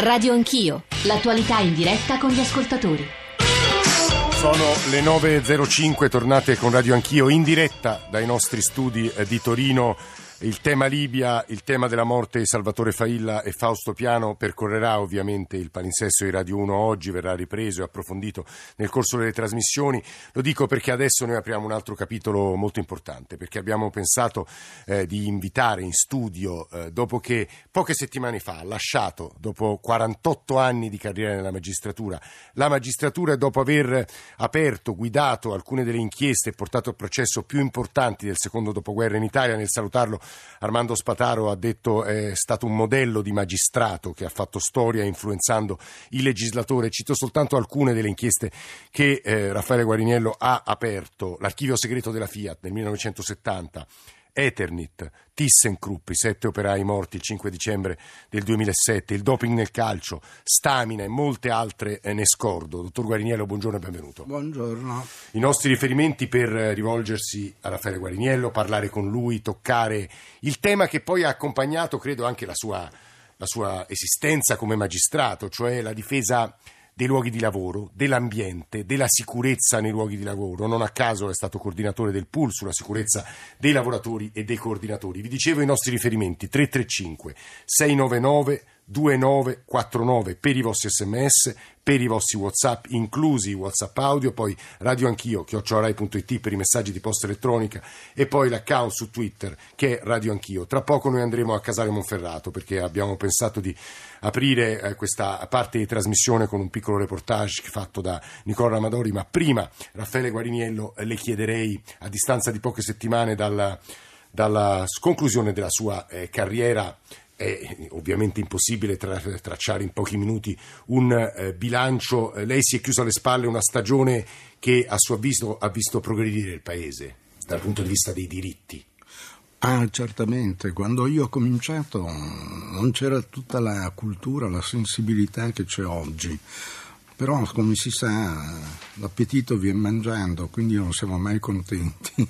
Radio Anch'io, l'attualità in diretta con gli ascoltatori. Sono le 9.05, tornate con Radio Anch'io in diretta dai nostri studi eh, di Torino. Il tema Libia, il tema della morte di Salvatore Failla e Fausto Piano percorrerà ovviamente il palinsesto di Radio 1 oggi, verrà ripreso e approfondito nel corso delle trasmissioni. Lo dico perché adesso noi apriamo un altro capitolo molto importante, perché abbiamo pensato eh, di invitare in studio, eh, dopo che poche settimane fa ha lasciato, dopo 48 anni di carriera nella magistratura, la magistratura dopo aver aperto, guidato alcune delle inchieste e portato a processo più importanti del secondo dopoguerra in Italia, nel salutarlo Armando Spataro ha detto è stato un modello di magistrato che ha fatto storia influenzando il legislatore. Cito soltanto alcune delle inchieste che eh, Raffaele Guariniello ha aperto. L'archivio segreto della Fiat nel 1970 Eternit, ThyssenKrupp, i sette operai morti il 5 dicembre del 2007, il doping nel calcio, Stamina e molte altre eh, ne scordo. Dottor Guariniello, buongiorno e benvenuto. Buongiorno. I nostri riferimenti per eh, rivolgersi a Raffaele Guariniello, parlare con lui, toccare il tema che poi ha accompagnato, credo, anche la sua, la sua esistenza come magistrato, cioè la difesa dei luoghi di lavoro, dell'ambiente, della sicurezza nei luoghi di lavoro. Non a caso è stato coordinatore del pool sulla sicurezza dei lavoratori e dei coordinatori. Vi dicevo i nostri riferimenti 335 699 2949 per i vostri sms, per i vostri whatsapp, inclusi i whatsapp audio, poi radio anch'io, chiocciorai.it per i messaggi di posta elettronica e poi l'account su Twitter che è radio anch'io. Tra poco noi andremo a Casale Monferrato perché abbiamo pensato di aprire eh, questa parte di trasmissione con un piccolo reportage fatto da Nicola Ramadori, ma prima Raffaele Guariniello eh, le chiederei a distanza di poche settimane dalla, dalla conclusione della sua eh, carriera è ovviamente impossibile tra, tracciare in pochi minuti un eh, bilancio. Lei si è chiusa alle spalle una stagione che a suo avviso ha visto progredire il Paese dal punto di vista dei diritti. Ah, certamente. Quando io ho cominciato non c'era tutta la cultura, la sensibilità che c'è oggi. Però, come si sa, l'appetito viene mangiando, quindi non siamo mai contenti.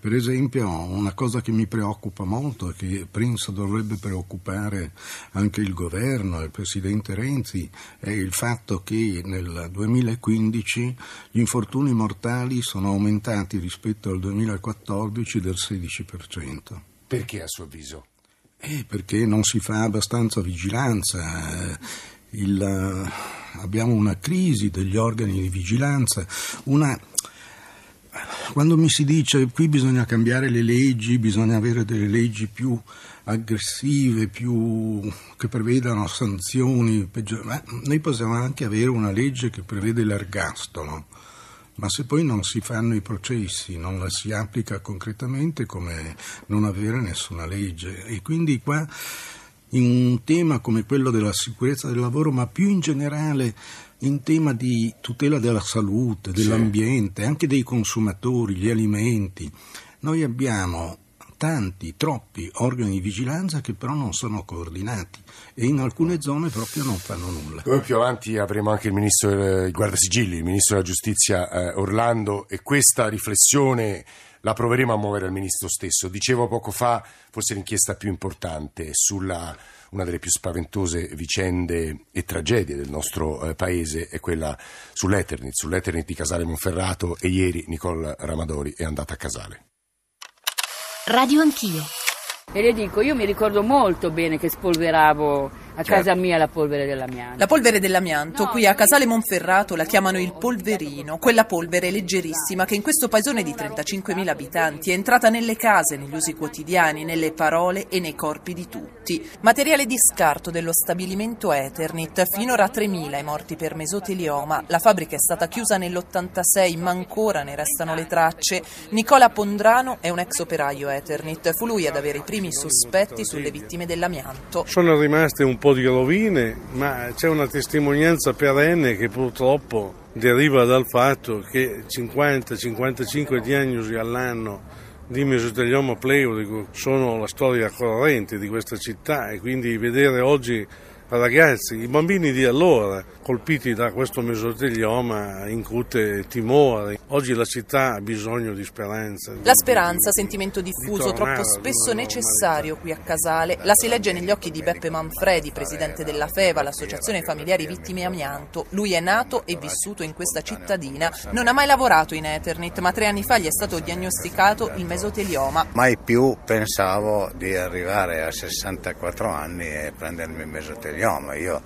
Per esempio, una cosa che mi preoccupa molto e che penso dovrebbe preoccupare anche il governo e il Presidente Renzi è il fatto che nel 2015 gli infortuni mortali sono aumentati rispetto al 2014 del 16%. Perché a suo avviso? Eh, perché non si fa abbastanza vigilanza. Il, abbiamo una crisi degli organi di vigilanza, una, quando mi si dice qui bisogna cambiare le leggi, bisogna avere delle leggi più aggressive, più, che prevedano sanzioni, peggiori, ma noi possiamo anche avere una legge che prevede l'ergastolo, ma se poi non si fanno i processi, non la si applica concretamente come non avere nessuna legge. E quindi qua in un tema come quello della sicurezza del lavoro, ma più in generale in tema di tutela della salute, dell'ambiente, sì. anche dei consumatori, gli alimenti. Noi abbiamo tanti, troppi organi di vigilanza che però non sono coordinati e in alcune zone proprio non fanno nulla. Poi più avanti avremo anche il ministro, il guardasigilli, il ministro della giustizia eh, Orlando e questa riflessione la proveremo a muovere al ministro stesso. Dicevo poco fa, forse l'inchiesta più importante sulla una delle più spaventose vicende e tragedie del nostro eh, paese è quella sull'Eternit, sull'Eternit di Casale Monferrato e ieri Nicole Ramadori è andata a Casale. Radio Anch'io. E le dico, io mi ricordo molto bene che spolveravo a certo. casa mia la polvere dell'amianto. La polvere dell'amianto, no, qui a Casale Monferrato la chiamano il polverino, quella polvere leggerissima che in questo paesone di 35.000 abitanti è entrata nelle case, negli usi quotidiani, nelle parole e nei corpi di tutti. Materiale di scarto dello stabilimento Eternit, finora 3.000 i morti per mesotelioma. La fabbrica è stata chiusa nell'86, ma ancora ne restano le tracce. Nicola Pondrano è un ex operaio Eternit, fu lui ad avere i primi sospetti sulle vittime dell'amianto. Sono rimaste un po' di rovine, ma c'è una testimonianza perenne che purtroppo deriva dal fatto che 50-55 diagnosi all'anno di mesotelioma pleurico sono la storia corrente di questa città e quindi vedere oggi ragazzi, i bambini di allora, colpiti da questo mesotelioma, incute timore. Oggi la città ha bisogno di speranza. La speranza, sentimento diffuso, troppo spesso necessario qui a Casale, la si legge negli occhi di Beppe Manfredi, presidente della FEVA, l'Associazione Familiari Vittime Amianto. Lui è nato e vissuto in questa cittadina, non ha mai lavorato in Eternit, ma tre anni fa gli è stato diagnosticato il mesotelioma. Mai più pensavo di arrivare a 64 anni e prendermi il mesotelioma. Io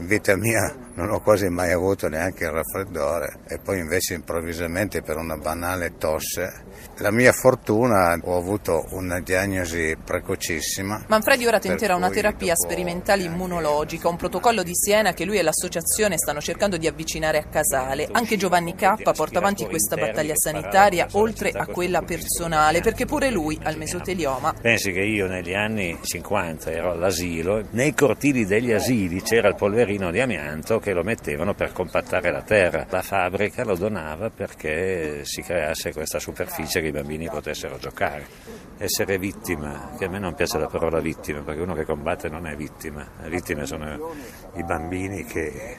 in vita mia non ho quasi mai avuto neanche il raffreddore e poi invece improvvisamente per una banale tosse. La mia fortuna ho avuto una diagnosi precocissima. Manfredi ora tenterà una terapia sperimentale immunologica, un protocollo di Siena che lui e l'associazione stanno cercando di avvicinare a Casale. Anche Giovanni K porta avanti questa battaglia sanitaria oltre a quella personale perché pure lui ha il mesotelioma. Pensi che io negli anni 50 ero all'asilo, nei cortili degli asili c'era il polverino di amianto che lo mettevano per compattare la terra. La fabbrica lo donava perché si creasse questa superficie che i bambini potessero giocare. Essere vittima, che a me non piace la parola vittima, perché uno che combatte non è vittima, le vittime sono i bambini che,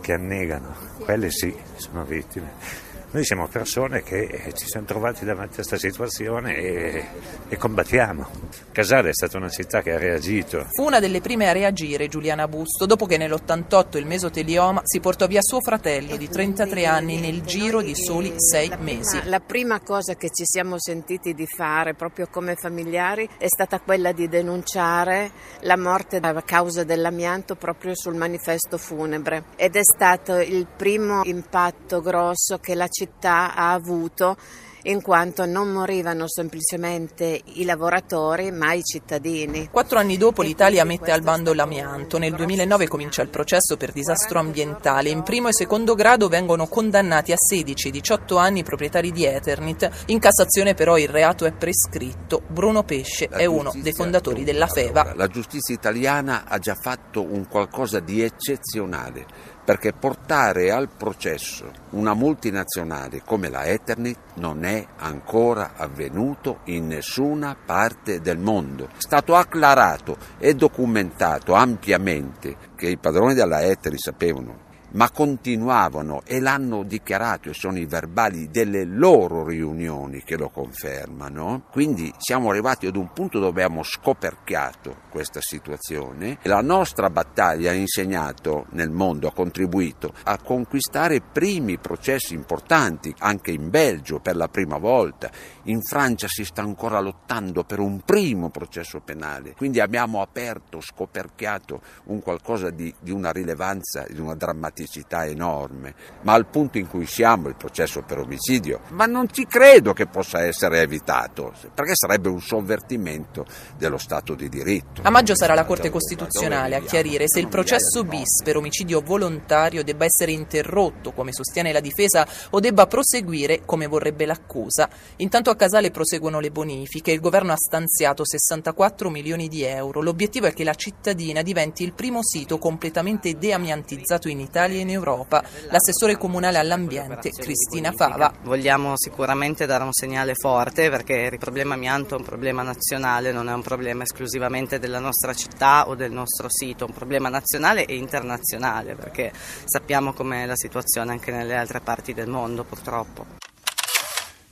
che annegano, quelle sì, sono vittime. Noi siamo persone che ci siamo trovati davanti a questa situazione e, e, combattiamo. Casale è stata una città che ha reagito. Fu una delle prime a reagire Giuliana Busto, dopo che nell'88 il mesotelioma si portò via suo fratello di 33 anni nel giro di soli sei mesi. La prima cosa che ci siamo sentiti di fare proprio come familiari è stata quella di denunciare la morte a causa dell'amianto proprio sul manifesto funebre ed è stato il primo impatto grosso che la città città ha avuto in quanto non morivano semplicemente i lavoratori ma i cittadini. Quattro anni dopo l'Italia mette al bando l'amianto. Nel 2009 comincia il processo per disastro ambientale. In primo e secondo grado vengono condannati a 16 e 18 anni i proprietari di Eternit. In Cassazione però il reato è prescritto. Bruno Pesce è uno dei fondatori della FEVA. La giustizia italiana ha già fatto un qualcosa di eccezionale perché portare al processo una multinazionale come la Eternit non è ancora avvenuto in nessuna parte del mondo. È stato acclarato e documentato ampiamente che i padroni della Eternit sapevano ma continuavano e l'hanno dichiarato e sono i verbali delle loro riunioni che lo confermano. Quindi siamo arrivati ad un punto dove abbiamo scoperchiato questa situazione. La nostra battaglia ha insegnato nel mondo, ha contribuito a conquistare primi processi importanti, anche in Belgio per la prima volta. In Francia si sta ancora lottando per un primo processo penale. Quindi abbiamo aperto, scoperchiato un qualcosa di, di una rilevanza, di una drammaticità drammaticità enorme, ma al punto in cui siamo, il processo per omicidio, ma non ci credo che possa essere evitato, perché sarebbe un sovvertimento dello Stato di diritto. A maggio sarà la Corte Costituzionale a chiarire se il processo bis per omicidio volontario debba essere interrotto, come sostiene la difesa, o debba proseguire come vorrebbe l'accusa. Intanto a Casale proseguono le bonifiche, il governo ha stanziato 64 milioni di euro. L'obiettivo è che la cittadina diventi il primo sito completamente deamiantizzato in Italia Italia e in Europa. L'assessore comunale all'ambiente Cristina Fava. Vogliamo sicuramente dare un segnale forte perché il problema amianto è un problema nazionale, non è un problema esclusivamente della nostra città o del nostro sito, è un problema nazionale e internazionale perché sappiamo com'è la situazione anche nelle altre parti del mondo purtroppo.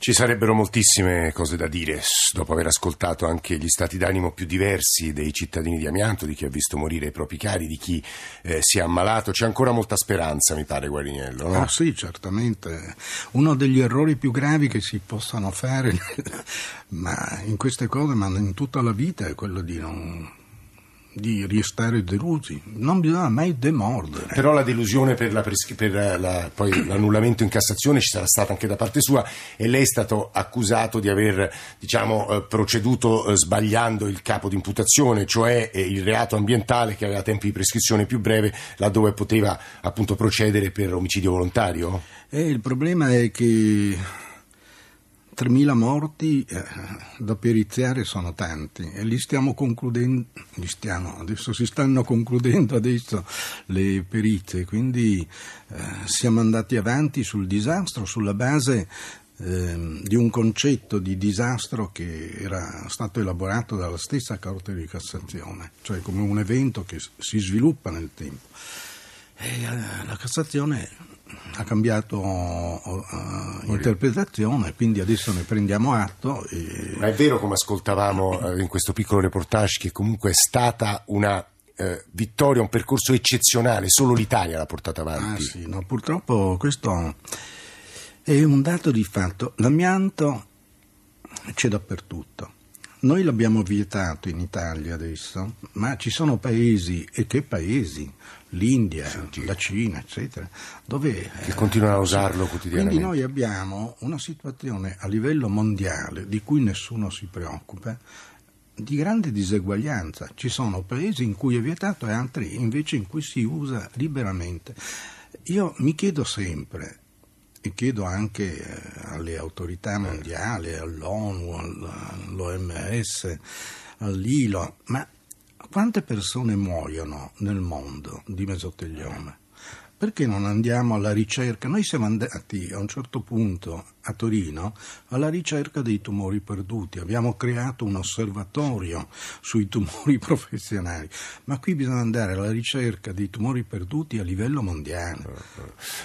Ci sarebbero moltissime cose da dire dopo aver ascoltato anche gli stati d'animo più diversi dei cittadini di Amianto, di chi ha visto morire i propri cari, di chi eh, si è ammalato. C'è ancora molta speranza, mi pare, Guariniello. No? Ah sì, certamente. Uno degli errori più gravi che si possano fare, ma in queste cose, ma in tutta la vita, è quello di non di restare delusi, non bisogna mai demordere. Però la delusione per, la, per la, poi l'annullamento in Cassazione ci sarà stata anche da parte sua e lei è stato accusato di aver diciamo, eh, proceduto eh, sbagliando il capo di imputazione, cioè eh, il reato ambientale che aveva tempi di prescrizione più breve, laddove poteva appunto procedere per omicidio volontario? Eh, il problema è che 3.000 morti eh, da periziare sono tanti e li stiamo concludendo, li stiamo, adesso si stanno concludendo adesso le perizie, quindi eh, siamo andati avanti sul disastro sulla base ehm, di un concetto di disastro che era stato elaborato dalla stessa Corte di Cassazione, cioè come un evento che si sviluppa nel tempo. E eh, la Cassazione ha cambiato uh, interpretazione, quindi adesso ne prendiamo atto. E... Ma è vero, come ascoltavamo in questo piccolo reportage, che comunque è stata una eh, vittoria, un percorso eccezionale, solo l'Italia l'ha portata avanti. Ah, sì, no, purtroppo questo è un dato di fatto. L'amianto c'è dappertutto. Noi l'abbiamo vietato in Italia adesso, ma ci sono paesi, e che paesi? L'India, sì, la Cina, eccetera, dove... Che continuano a usarlo quotidianamente. Quindi noi abbiamo una situazione a livello mondiale di cui nessuno si preoccupa, di grande diseguaglianza. Ci sono paesi in cui è vietato e altri invece in cui si usa liberamente. Io mi chiedo sempre, e chiedo anche eh, alle autorità mondiali, all'ONU, all'OMS, all'ILO, ma quante persone muoiono nel mondo di mesotelioma? Perché non andiamo alla ricerca? Noi siamo andati a un certo punto a Torino alla ricerca dei tumori perduti. Abbiamo creato un osservatorio sui tumori professionali, ma qui bisogna andare alla ricerca dei tumori perduti a livello mondiale.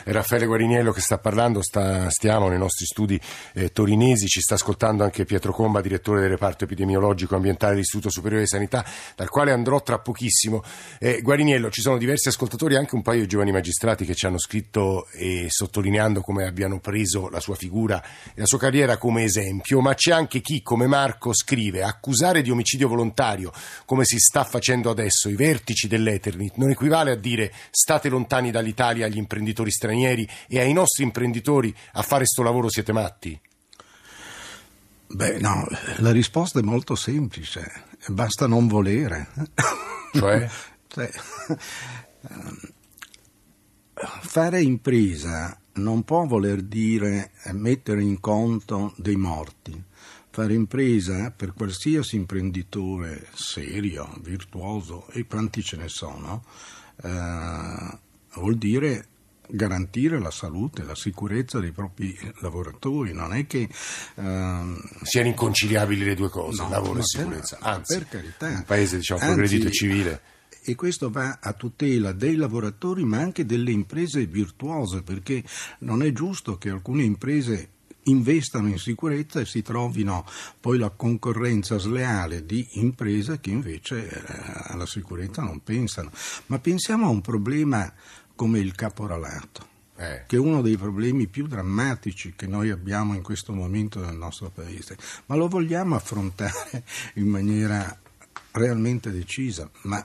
È Raffaele Guariniello che sta parlando, sta, stiamo nei nostri studi eh, torinesi, ci sta ascoltando anche Pietro Comba, direttore del reparto epidemiologico ambientale dell'Istituto Superiore di Sanità, dal quale andrò tra pochissimo. Eh, Guariniello, ci sono diversi ascoltatori, anche un paio di giovani magistrati che ci hanno scritto e sottolineando come abbiano preso la sua figura figura e la sua carriera come esempio, ma c'è anche chi, come Marco, scrive accusare di omicidio volontario, come si sta facendo adesso, i vertici dell'Eternit, non equivale a dire state lontani dall'Italia agli imprenditori stranieri e ai nostri imprenditori a fare sto lavoro siete matti? Beh, no, la risposta è molto semplice, basta non volere. Cioè? cioè fare impresa non può voler dire eh, mettere in conto dei morti. Fare impresa per qualsiasi imprenditore serio, virtuoso, e quanti ce ne sono, eh, vuol dire garantire la salute, la sicurezza dei propri lavoratori, non è che eh, siano inconciliabili le due cose, no, lavoro e sicurezza. Per, Anzi, per carità. un paese diciamo progredito e civile e questo va a tutela dei lavoratori ma anche delle imprese virtuose perché non è giusto che alcune imprese investano in sicurezza e si trovino poi la concorrenza sleale di imprese che invece eh, alla sicurezza non pensano. Ma pensiamo a un problema come il caporalato. Eh. che è uno dei problemi più drammatici che noi abbiamo in questo momento nel nostro paese, ma lo vogliamo affrontare in maniera realmente decisa, ma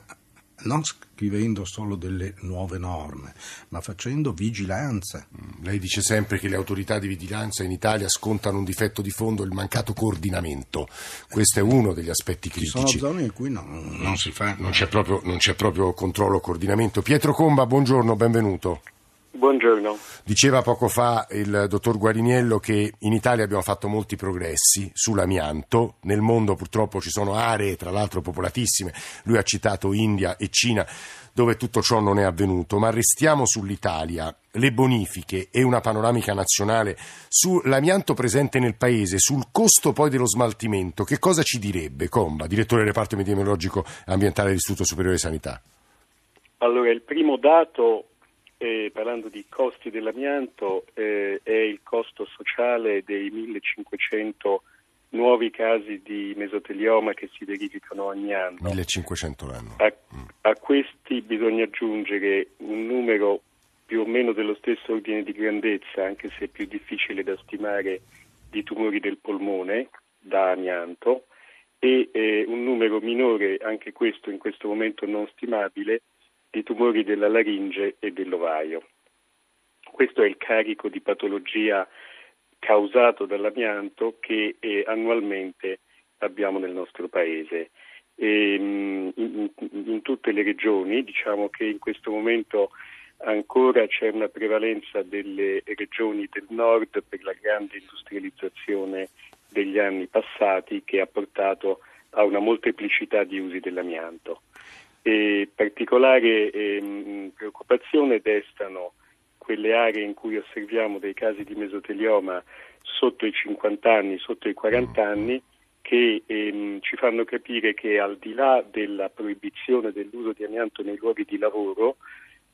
non scrivendo solo delle nuove norme, ma facendo vigilanza. Mm, lei dice sempre che le autorità di vigilanza in Italia scontano un difetto di fondo, il mancato coordinamento. Questo è uno degli aspetti critici. Ci sono zone in cui non, non si fa. Non c'è, proprio, non c'è proprio controllo o coordinamento. Pietro Comba, buongiorno, benvenuto. Buongiorno. Diceva poco fa il dottor Guariniello che in Italia abbiamo fatto molti progressi sull'amianto, nel mondo purtroppo ci sono aree, tra l'altro popolatissime, lui ha citato India e Cina, dove tutto ciò non è avvenuto, ma restiamo sull'Italia, le bonifiche e una panoramica nazionale sull'amianto presente nel paese, sul costo poi dello smaltimento, che cosa ci direbbe? Comba, direttore del reparto epidemiologico ambientale dell'Istituto Superiore di Sanità? Allora, il primo dato eh, parlando di costi dell'amianto, eh, è il costo sociale dei 1500 nuovi casi di mesotelioma che si verificano ogni anno. 1500 l'anno. A, a questi bisogna aggiungere un numero più o meno dello stesso ordine di grandezza, anche se è più difficile da stimare, di tumori del polmone da amianto e eh, un numero minore, anche questo in questo momento non stimabile, di tumori della laringe e dell'ovaio. Questo è il carico di patologia causato dall'amianto che eh, annualmente abbiamo nel nostro paese. E, in, in, in, tutte le regioni, diciamo che in questo momento ancora c'è una prevalenza delle regioni del nord per la grande industrializzazione degli anni passati che ha portato a una molteplicità di usi dell'amianto. E particolare ehm, preoccupazione destano quelle aree in cui osserviamo dei casi di mesotelioma sotto i 50 anni, sotto i 40 anni, che ehm, ci fanno capire che al di là della proibizione dell'uso di amianto nei luoghi di lavoro,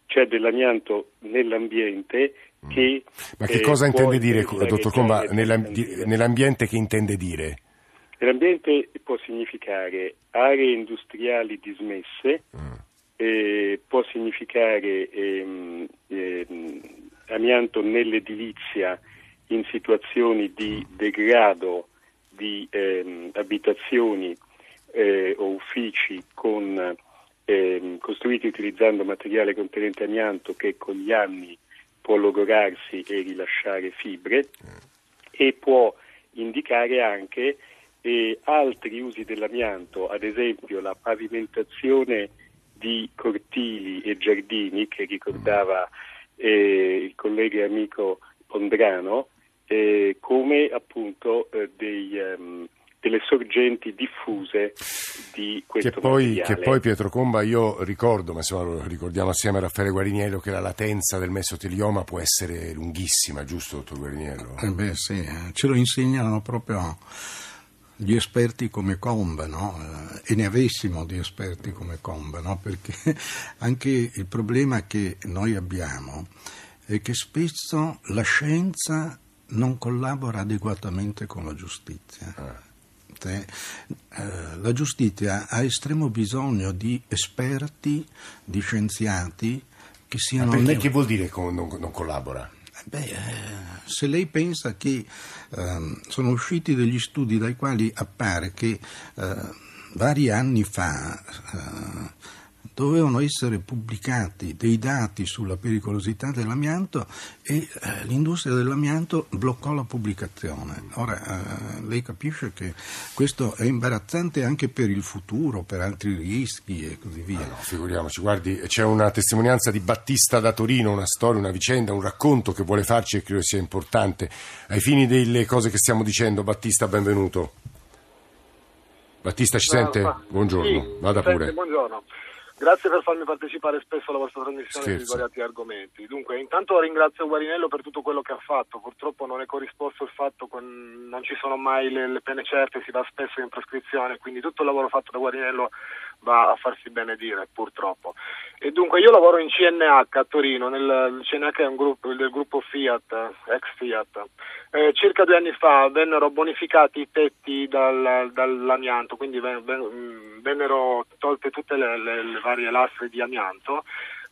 c'è dell'amianto nell'ambiente che... Ma che cosa eh, intende dire, dottor Comba, nell'ambiente che intende dire? L'ambiente può significare aree industriali dismesse, eh, può significare ehm, ehm, amianto nell'edilizia in situazioni di degrado di ehm, abitazioni eh, o uffici con, ehm, costruiti utilizzando materiale contenente amianto che con gli anni può logorarsi e rilasciare fibre e può indicare anche eh, altri usi dell'amianto, ad esempio la pavimentazione di cortili e giardini che ricordava eh, il collega e amico Pondrano, eh, come appunto eh, dei, ehm, delle sorgenti diffuse di questo Che poi, materiale. che poi, Pietro Comba, io ricordo, ma insomma lo ricordiamo assieme a Raffaele Guariniello, che la latenza del mesotelioma può essere lunghissima, giusto, dottor Guariniello? Eh beh, sì, eh, ce lo insegnano proprio gli esperti come Comba, no? Eh, E ne avessimo di esperti come Comba, no? Perché anche il problema che noi abbiamo è che spesso la scienza non collabora adeguatamente con la giustizia. Te- eh, la giustizia ha estremo bisogno di esperti, di scienziati che Ma siano perché, ne- che vuol dire che non, non collabora? Beh, eh, se lei pensa che ehm, sono usciti degli studi dai quali appare che eh, vari anni fa eh, dovevano essere pubblicati dei dati sulla pericolosità dell'amianto e eh, l'industria dell'amianto bloccò la pubblicazione. Ora eh, lei capisce che questo è imbarazzante anche per il futuro, per altri rischi e così via. No, figuriamoci, guardi, c'è una testimonianza di Battista da Torino, una storia, una vicenda, un racconto che vuole farci e credo sia importante. Ai fini delle cose che stiamo dicendo, Battista, benvenuto. Battista ci sente? Buongiorno, Sì, vada sente, pure. buongiorno. Grazie per farmi partecipare spesso alla vostra trasmissione Scherzo. di svariati argomenti. Dunque, intanto ringrazio Guarinello per tutto quello che ha fatto. Purtroppo non è corrisposto il fatto che non ci sono mai le, le pene certe, si va spesso in prescrizione, quindi tutto il lavoro fatto da Guarinello va a farsi benedire, purtroppo. E dunque io lavoro in CNH a Torino, nel, il CNH è un gruppo del gruppo Fiat, ex Fiat. Eh, circa due anni fa vennero bonificati i tetti dal- dall'amianto, quindi vennero tolte tutte le, le- le varie lastre di amianto.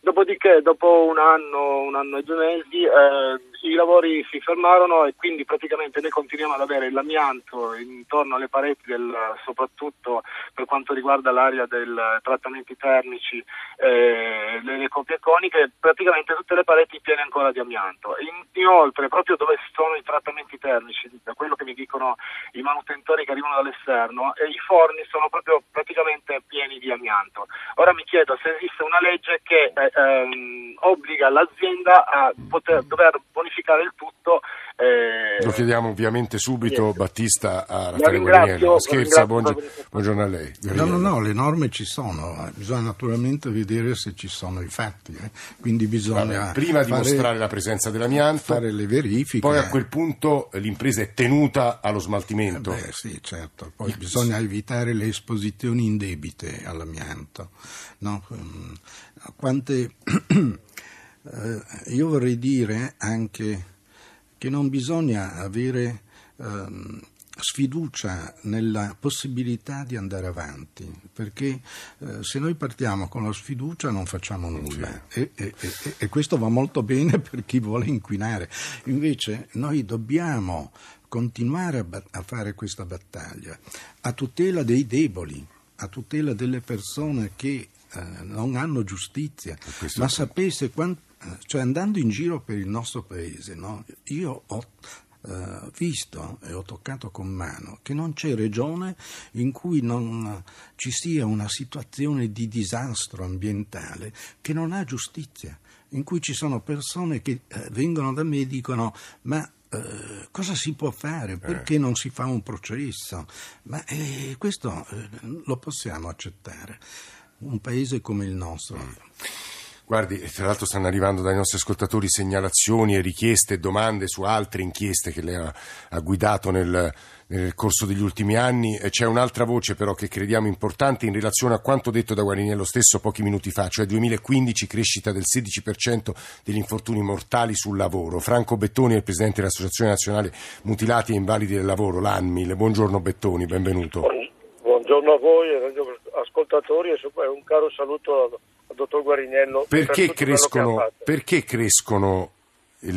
Dopodiché, dopo un anno, un anno e due mesi, eh, i lavori si fermarono e quindi praticamente noi continuiamo ad avere l'amianto intorno alle pareti, del, soprattutto per quanto riguarda l'area dei trattamenti termici, eh, le, le copie coniche, praticamente tutte le pareti piene ancora di amianto. In- inoltre, proprio dove sono i trattamenti termici, da quello che mi dicono i manutentori che arrivano dall'esterno, eh, i forni sono proprio praticamente pieni di amianto. Ora mi chiedo se esiste una legge che eh, ehm, obbliga l'azienda a poter, dover bonificare il tutto. Eh, Lo chiediamo ovviamente subito, Niente. Battista, a Raffaele la Scherza, buongi- buongiorno a lei. No, no, no, le norme ci sono, eh, bisogna naturalmente vedere se ci sono i fatti, eh. quindi bisogna Vabbè, prima fare, mostrare la presenza dell'amianto, fare le verifiche. poi a quel punto l'impresa è tenuta allo smaltimento. Eh beh, sì, certo, poi bisogna evitare le esposizioni indebite all'amianto. no? Mm, Quante... eh, io vorrei dire anche che non bisogna avere ehm, sfiducia nella possibilità di andare avanti, perché eh, se noi partiamo con la sfiducia non facciamo nulla. e, e- e- e questo va molto bene per chi vuole inquinare. Invece noi dobbiamo continuare a, bat- a fare questa battaglia a tutela dei deboli, a tutela delle persone che eh, non hanno giustizia, ma sapesse quant- eh, cioè andando in giro per il nostro paese, no? io ho eh, visto e ho toccato con mano che non c'è regione in cui non eh, ci sia una situazione di disastro ambientale che non ha giustizia, in cui ci sono persone che eh, vengono da me e dicono ma eh, cosa si può fare? Perché non si fa un processo? Ma eh, questo eh, lo possiamo accettare. Un paese come il nostro. Guardi, tra l'altro stanno arrivando dai nostri ascoltatori segnalazioni e richieste e domande su altre inchieste che lei ha, ha guidato nel, nel, corso degli ultimi anni. C'è un'altra voce però che crediamo importante in relazione a quanto detto da Guariniello stesso pochi minuti fa, cioè 2015 crescita del 16% degli infortuni mortali sul lavoro. Franco Bettoni è il Presidente dell'Associazione Nazionale Mutilati e Invalidi del Lavoro, l'ANMIL. Buongiorno Bettoni, benvenuto. Buongiorno a voi ascoltatori e un caro saluto al dottor Guariniello. Perché, per crescono, perché crescono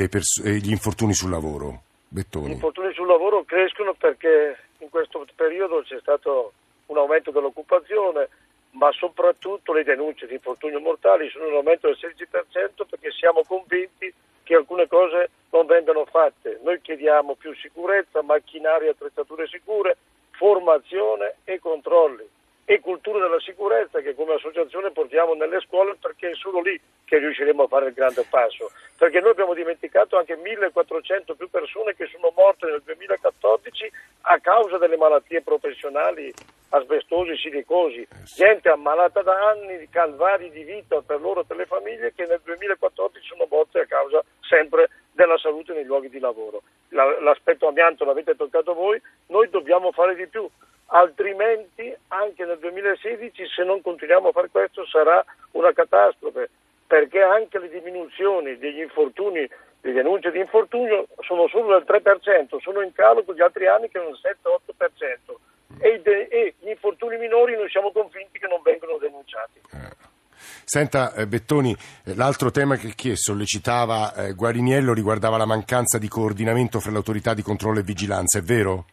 pers- eh, gli infortuni sul lavoro? Bettoni. Gli infortuni sul lavoro crescono perché in questo periodo c'è stato un aumento dell'occupazione, ma soprattutto le denunce di infortuni mortali sono in aumento del 16% perché siamo convinti che alcune cose non vengano fatte. Noi chiediamo più sicurezza, macchinari e attrezzature sicure, formazione e controlli e cultura della sicurezza che come associazione portiamo nelle scuole perché è solo lì che riusciremo a fare il grande passo. Perché noi abbiamo dimenticato anche 1400 più persone che sono morte nel 2014 a causa delle malattie professionali asbestosi, silicosi, gente ammalata da anni, di calvari di vita per loro e per le famiglie che nel 2014 sono morte a causa sempre della salute nei luoghi di lavoro. L'aspetto amianto l'avete toccato voi, noi dobbiamo fare di più altrimenti anche nel 2016 se non continuiamo a fare questo sarà una catastrofe perché anche le diminuzioni degli infortuni, le denunce di infortunio sono solo del 3%, sono in calo con gli altri anni che sono il 7-8% e, de- e, gli infortuni minori noi siamo convinti che non vengono denunciati. Senta eh, Bettoni, eh, l'altro tema che, che sollecitava eh, Guariniello riguardava la mancanza di coordinamento fra le autorità di controllo e vigilanza, è vero?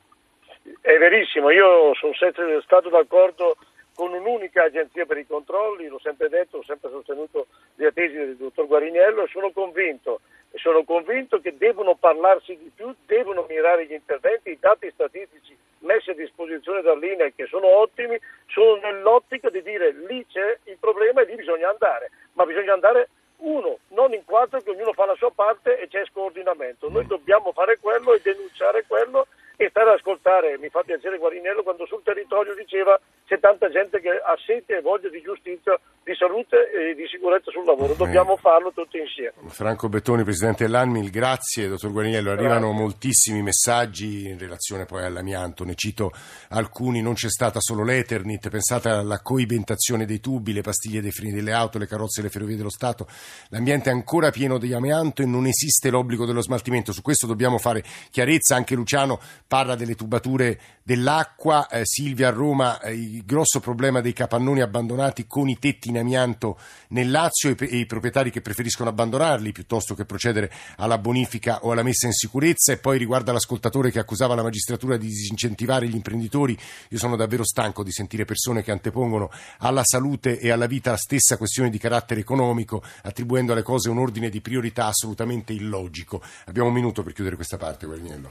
È verissimo, io sono sempre stato d'accordo con un'unica agenzia per i controlli, l'ho sempre detto, ho sempre sostenuto le tesi del dottor Guariniello e sono convinto, sono convinto che devono parlarsi di più, devono mirare gli interventi, i dati statistici messi a disposizione dall'INE che sono ottimi, sono nell'ottica di dire lì c'è il problema e lì bisogna andare, ma bisogna andare uno, non in quattro che ognuno fa la sua parte e c'è scordinamento. Noi dobbiamo fare quello e denunciare quello e stare ad ascoltare, mi fa piacere Guarinello quando sul territorio diceva c'è tanta gente che ha sete e voglia di giustizia, di salute e di sicurezza sul lavoro, dobbiamo farlo tutti insieme. Franco Bettoni, Presidente dell'Anmil, grazie dottor Guarinello, arrivano grazie. moltissimi messaggi in relazione poi all'amianto, ne cito alcuni, non c'è stata solo l'Eternit, pensate alla coibentazione dei tubi, le pastiglie dei freni delle auto, le carrozze e le ferrovie dello Stato, l'ambiente è ancora pieno di amianto e non esiste l'obbligo dello smaltimento, su questo dobbiamo fare chiarezza, anche Luciano parla delle tubature dell'acqua, eh, Silvia a Roma, eh, il grosso problema dei capannoni abbandonati con i tetti in amianto nel Lazio e, i proprietari che preferiscono abbandonarli piuttosto che procedere alla bonifica o alla messa in sicurezza e poi riguarda l'ascoltatore che accusava la magistratura di disincentivare gli imprenditori, io sono davvero stanco di sentire persone che antepongono alla salute e alla vita la stessa questione di carattere economico, attribuendo alle cose un ordine di priorità assolutamente illogico. Abbiamo un minuto per chiudere questa parte, Guarniello.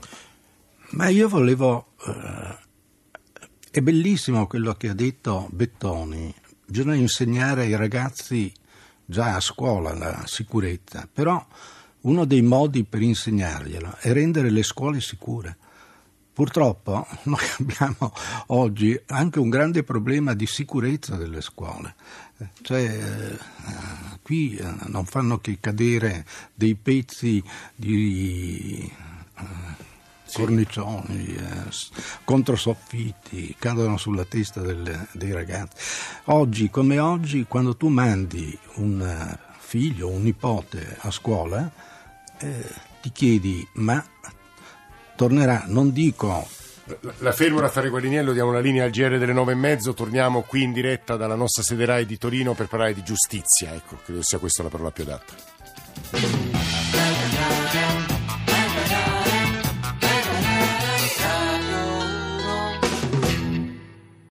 Ma io volevo... Eh, è bellissimo quello che ha detto Bettoni. Bisogna insegnare ai ragazzi già a scuola la sicurezza, però uno dei modi per insegnarglielo è rendere le scuole sicure. Purtroppo noi abbiamo oggi anche un grande problema di sicurezza delle scuole. Cioè, eh, qui eh, non fanno che cadere dei pezzi di eh, cornicioni, eh, controsoffitti, cadono sulla testa del, dei ragazzi. Oggi come oggi, quando tu mandi un eh, figlio o un nipote a scuola, eh, ti chiedi, ma tornerà, non dico la fermo Raffaele Guariniello, diamo la linea al GR delle nove e mezzo, torniamo qui in diretta dalla nostra sede RAI di Torino per parlare di giustizia, ecco, credo sia questa la parola più adatta.